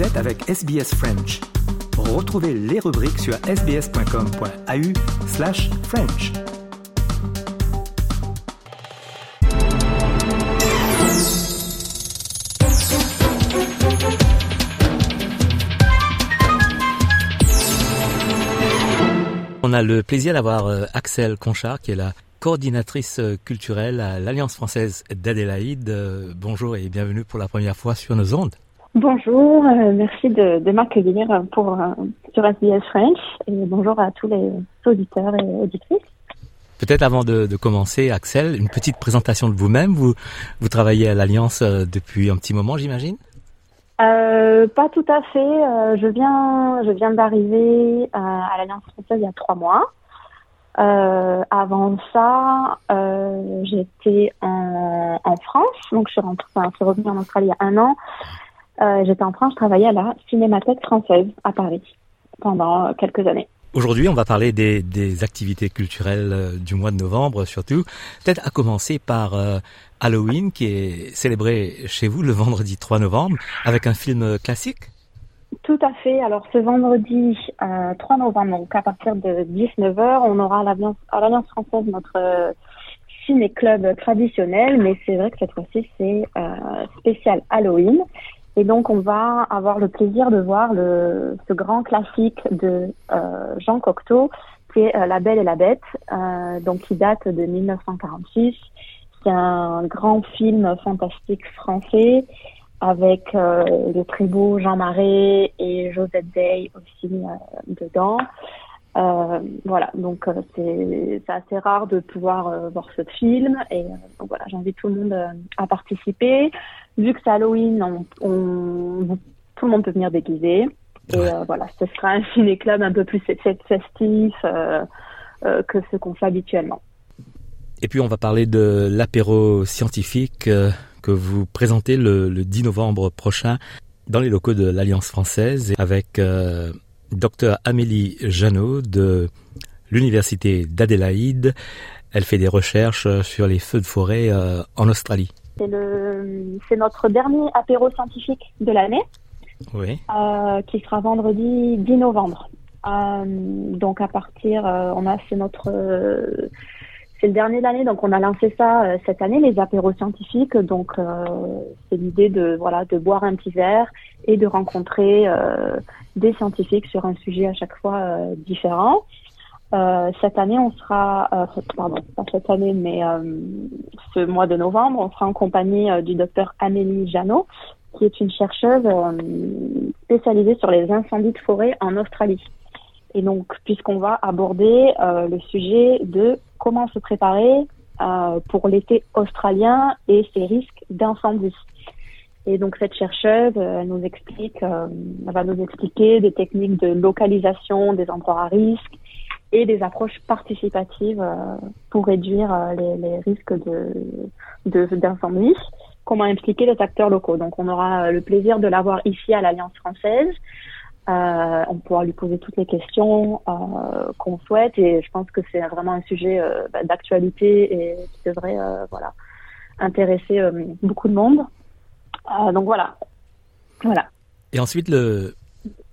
Êtes avec SBS French. Retrouvez les rubriques sur sbs.com.au slash French. On a le plaisir d'avoir euh, Axel Conchard, qui est la coordinatrice euh, culturelle à l'Alliance française d'Adélaïde. Euh, bonjour et bienvenue pour la première fois sur nos ondes. Bonjour, merci de, de m'accueillir pour sur SBS French et bonjour à tous les auditeurs et auditrices. Peut-être avant de, de, commencer, Axel, une petite présentation de vous-même. Vous, vous travaillez à l'Alliance depuis un petit moment, j'imagine? Euh, pas tout à fait. Euh, je viens, je viens d'arriver à, à l'Alliance française il y a trois mois. Euh, avant ça, euh, j'étais en, en, France, donc je suis, rentrée, enfin, je suis revenue en Australie il y a un an. Euh, j'étais en France, je travaillais à la Cinémathèque française à Paris pendant quelques années. Aujourd'hui, on va parler des, des activités culturelles euh, du mois de novembre, surtout. Peut-être à commencer par euh, Halloween, qui est célébré chez vous le vendredi 3 novembre, avec un film classique? Tout à fait. Alors, ce vendredi euh, 3 novembre, donc à partir de 19h, on aura à l'Alliance française notre euh, ciné-club traditionnel, mais c'est vrai que cette fois-ci, c'est spécial Halloween. Et donc, on va avoir le plaisir de voir le, ce grand classique de euh, Jean Cocteau, qui est euh, La Belle et la Bête, euh, donc qui date de 1946. C'est un grand film fantastique français avec euh, le très beau Jean Marais et Josette Day aussi dedans. Voilà, donc c'est assez rare de pouvoir voir ce film et donc voilà, j'invite tout le monde à participer vu que c'est Halloween, on, on, tout le monde peut venir déguisé. Et euh, voilà, ce sera un ciné-club un peu plus festif euh, euh, que ce qu'on fait habituellement. Et puis on va parler de l'apéro scientifique euh, que vous présentez le, le, 10 novembre prochain dans les locaux de l'Alliance française avec Dr Amélie Janot de l'Université d'Adélaïde. Elle fait des recherches sur les feux de forêt euh, en Australie. C'est notre dernier apéro scientifique de l'année, oui. euh, qui sera vendredi 10 novembre. Euh, donc à partir, on a c'est notre, c'est le dernier de l'année, donc on a lancé ça euh, cette année, les apéros scientifiques. Donc c'est l'idée de voilà de boire un petit verre et de rencontrer des scientifiques sur un sujet à chaque fois différent. Euh, cette année, on sera, euh, pardon, pas cette année, mais euh, ce mois de novembre, on sera en compagnie du docteur Amélie Janot, qui est une chercheuse spécialisée sur les incendies de forêt en Australie. Et donc, puisqu'on va aborder le sujet de comment se préparer pour l'été australien et ses risques d'incendie. Et donc cette chercheuse, elle nous explique, elle va nous expliquer des techniques de localisation des endroits à risque, et des approches participatives euh, pour réduire euh, les, les, risques de d'incendie. Comment impliquer les acteurs locaux. Donc, on aura le plaisir de l'avoir ici à l'Alliance française. Euh, on pourra lui poser toutes les questions euh, qu'on souhaite et je pense que c'est vraiment un sujet euh, bah, d'actualité et qui devrait voilà intéresser beaucoup de monde. donc voilà, voilà. Et ensuite le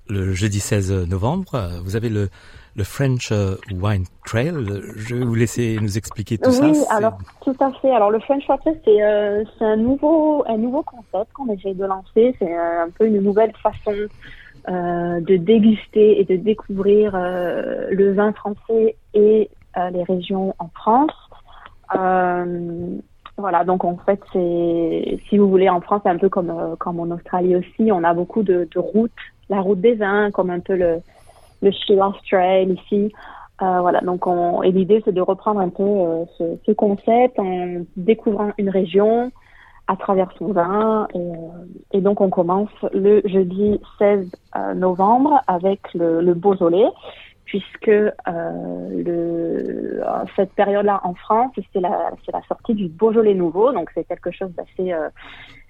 le jeudi 16 novembre, vous avez le le French Wine Trail. Je vais vous laisser nous expliquer tout oui, ça. Oui, alors tout à fait. Alors le French Wine Trail, c'est euh, un nouveau un nouveau concept qu'on essaye de lancer. C'est un peu une nouvelle façon euh, de déguster et de découvrir euh, le vin français et euh, les régions en France. Voilà, donc en fait, c'est si vous voulez en France, c'est un peu comme comme en Australie aussi, on a beaucoup de, routes, la route des vins, comme un peu le le Shiraz Trail ici. Voilà, donc on, et l'idée c'est de reprendre un peu ce, concept en découvrant une région à travers son vin. Et, euh, et donc on commence le jeudi 16 euh, novembre avec le, le Beaujolais, puisque euh, le, cette période-là en France, c'est la, la sortie du Beaujolais nouveau, donc c'est quelque chose d'assez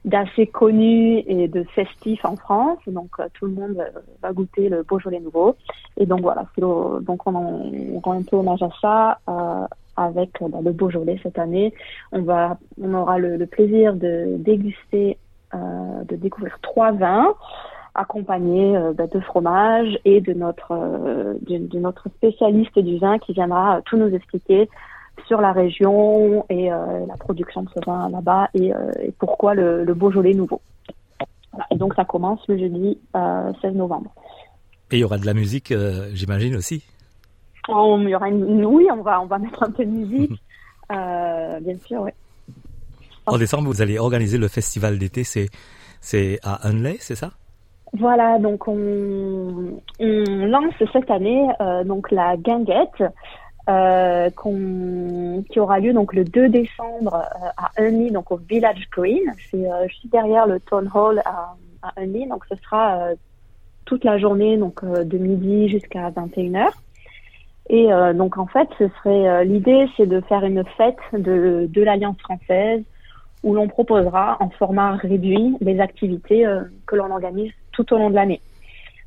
d'assez connu et de festif en France. Donc euh, tout le monde euh, va goûter le Beaujolais nouveau. Et donc voilà, donc on, on, rend un peu hommage à ça euh, avec bah, le Beaujolais cette année. On va, on aura le, le plaisir de déguster, euh, de découvrir trois vins. Accompagné bah, de fromage et de notre de, notre spécialiste du vin qui viendra tout nous expliquer sur la région et la production de ce vin là-bas et, pourquoi le, le, Beaujolais nouveau. Et donc ça commence le jeudi 16 novembre. Et il y aura de la musique, j'imagine aussi. il y aura une, oui, on va on va mettre un peu de musique, bien sûr, oui. En décembre, vous allez organiser le festival d'été, c'est, c'est à Hunley, c'est ça? Voilà, donc on, lance cette année euh, donc la guinguette euh, qui aura lieu donc le 2 décembre euh, à Hunley, donc au Village Green. C'est juste derrière le Town Hall à, à donc ce sera toute la journée, donc de midi jusqu'à 21h. Et donc en fait, ce serait l'idée, c'est de faire une fête de, l'Alliance française où l'on proposera en format réduit des activités que l'on organise tout au long de l'année.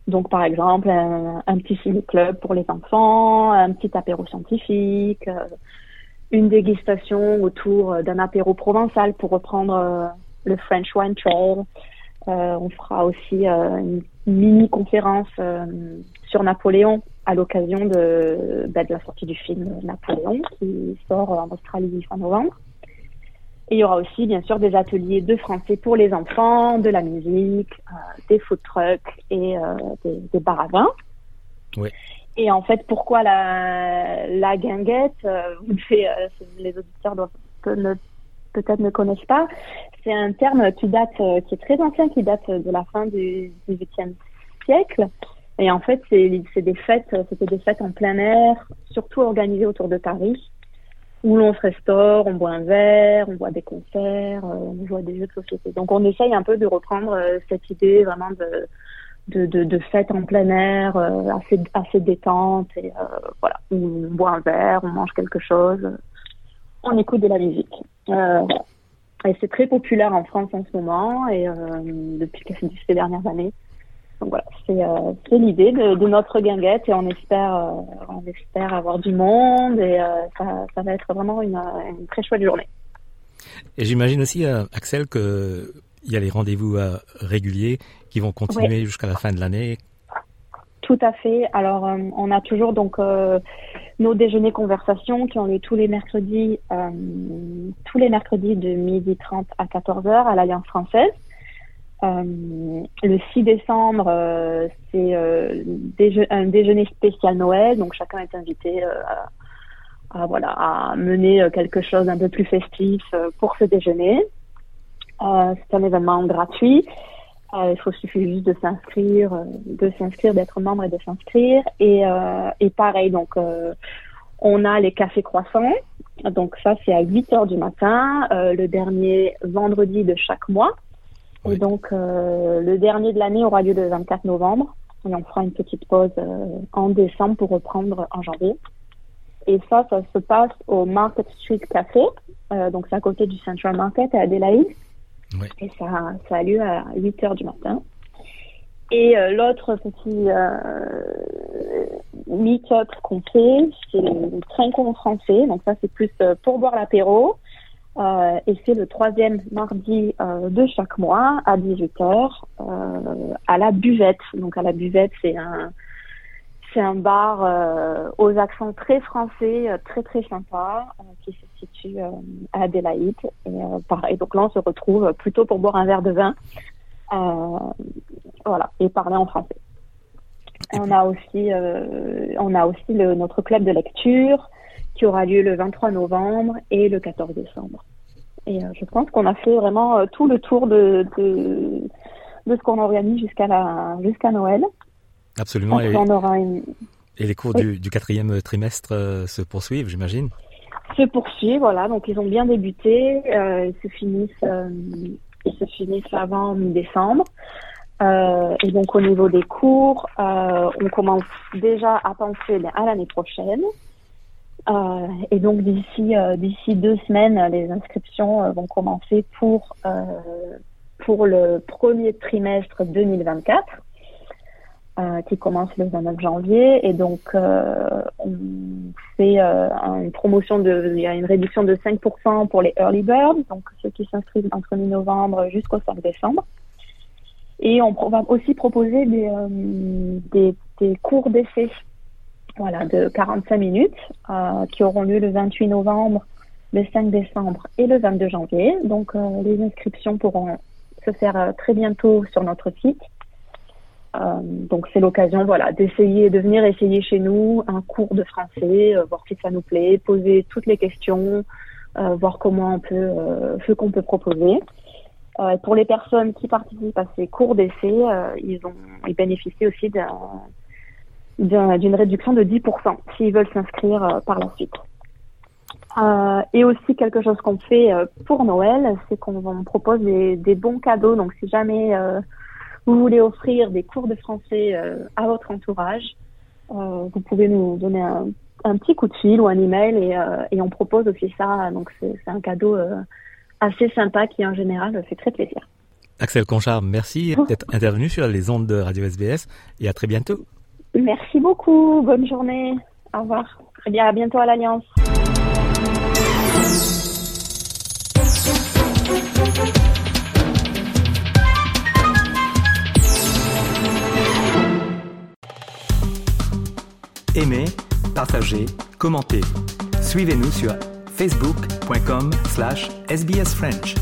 Donc, par exemple, un, petit ciné-club pour les enfants, un petit apéro scientifique, euh, une dégustation autour d'un apéro provençal pour reprendre euh, le French Wine Trail. on fera aussi une mini-conférence sur Napoléon à l'occasion de, bah, de la sortie du film Napoléon qui sort en Australie fin novembre. Et il y aura aussi, bien sûr, des ateliers de français pour les enfants, de la musique, euh, des food trucks et euh, des, des bars à vin. Oui. Et en fait, pourquoi la, la guinguette euh, vous devez, Les auditeurs doivent, peut-être ne connaissent pas. C'est un terme qui date, qui est très ancien, qui date de la fin du XVIIIe siècle. Et en fait, c'est des fêtes, c'était des fêtes en plein air, surtout organisées autour de Paris où l'on se restaure, on boit un verre, on voit des concerts, euh, on joue à des jeux de société. Donc on essaye un peu de reprendre euh, cette idée vraiment de de, de, de fête en plein air, euh, assez assez détente et voilà, où on boit un verre, on mange quelque chose, on écoute de la musique. et c'est très populaire en France en ce moment et depuis ces dernières années. Donc voilà, c'est euh, l'idée de, de, notre guinguette et on espère, euh, on espère avoir du monde et euh, ça, ça, va être vraiment une, une, très chouette journée. Et j'imagine aussi, Axel, qu'il y a les rendez-vous réguliers qui vont continuer jusqu'à la fin de l'année. Tout à fait. Alors, on a toujours donc nos déjeuners conversations qui ont lieu tous les mercredis, tous les mercredis de midi 30 à 14h à l'Alliance française. Euh, le 6 décembre, euh, c'est euh, un déjeuner spécial Noël, donc chacun est invité à, voilà, à mener quelque chose d'un peu plus festif pour ce déjeuner. c'est un événement gratuit. il faut suffit juste de s'inscrire, de s'inscrire, d'être membre et de s'inscrire. Et, et pareil, donc on a les cafés croissants. Donc ça, c'est à 8 heures du matin, le dernier vendredi de chaque mois. Et donc, euh, le dernier de l'année aura lieu le 24 novembre. Et on fera une petite pause euh, en décembre pour reprendre en janvier. Et ça, ça se passe au Market Street Café. Euh, donc, c'est à côté du Central Market à Adelaide. Ouais. Et ça, ça a lieu à 8 heures du matin. Et euh, l'autre petit euh, meet-up qu'on fait, c'est le trinquons français. Donc ça, c'est plus pour boire l'apéro. Euh, et c'est le troisième mardi euh, de chaque mois à 18h euh, à la buvette. Donc à la buvette, c'est un c'est un bar aux accents très français, très très sympa, qui se situe à Adélaïde. Et pareil, donc là on se retrouve plutôt pour boire un verre de vin, voilà, et parler en français. on a aussi on a aussi le, notre club de lecture qui aura lieu le 23 novembre et le 14 décembre. Et euh, je pense qu'on a fait vraiment euh, tout le tour de, de, de ce qu'on organise jusqu'à jusqu'à Noël. Absolument. Et, on aura une... et les cours du, du, quatrième trimestre euh, se poursuivent, j'imagine Se poursuivent, voilà. Donc ils ont bien débuté. ils se finissent, ils se finissent avant mi-décembre. et donc au niveau des cours, on commence déjà à penser à l'année prochaine. Euh, et donc d'ici euh, d'ici deux semaines, les inscriptions euh, vont commencer pour le premier trimestre 2024. qui commence le 29 janvier et donc on fait une promotion de il y a une réduction de 5% pour les early birds donc ceux qui s'inscrivent entre mi-novembre jusqu'au 5 décembre Et on va aussi proposer des cours d'essai voilà, de 45 minutes qui auront lieu le 28 novembre, le 5 décembre et le 22 janvier. Donc les inscriptions pourront se faire très bientôt sur notre site. Euh, donc c'est l'occasion, voilà, d'essayer, de venir essayer chez nous un cours de français, euh, voir si ça nous plaît, poser toutes les questions, euh, voir comment on peut, ce qu'on peut proposer. pour les personnes qui participent à ces cours d'essai, ils ils bénéficient aussi d'un d'une réduction de 10% s'ils veulent s'inscrire par la suite. Euh, et aussi quelque chose qu'on fait pour Noël, c'est qu'on propose des, des, bons cadeaux. Donc si jamais vous voulez offrir des cours de français euh, à votre entourage, euh, vous pouvez nous donner un, petit coup de fil ou un email et, euh, et on propose aussi ça. Donc c'est un cadeau assez sympa qui en général fait très plaisir. Axel Conchard, merci d'être intervenu sur les ondes de Radio SBS et à très bientôt. Merci beaucoup, bonne journée, au revoir. Et bien à bientôt à l'Alliance. Aimez, partagez, commentez. Suivez-nous sur facebook.com slash sbsfrench.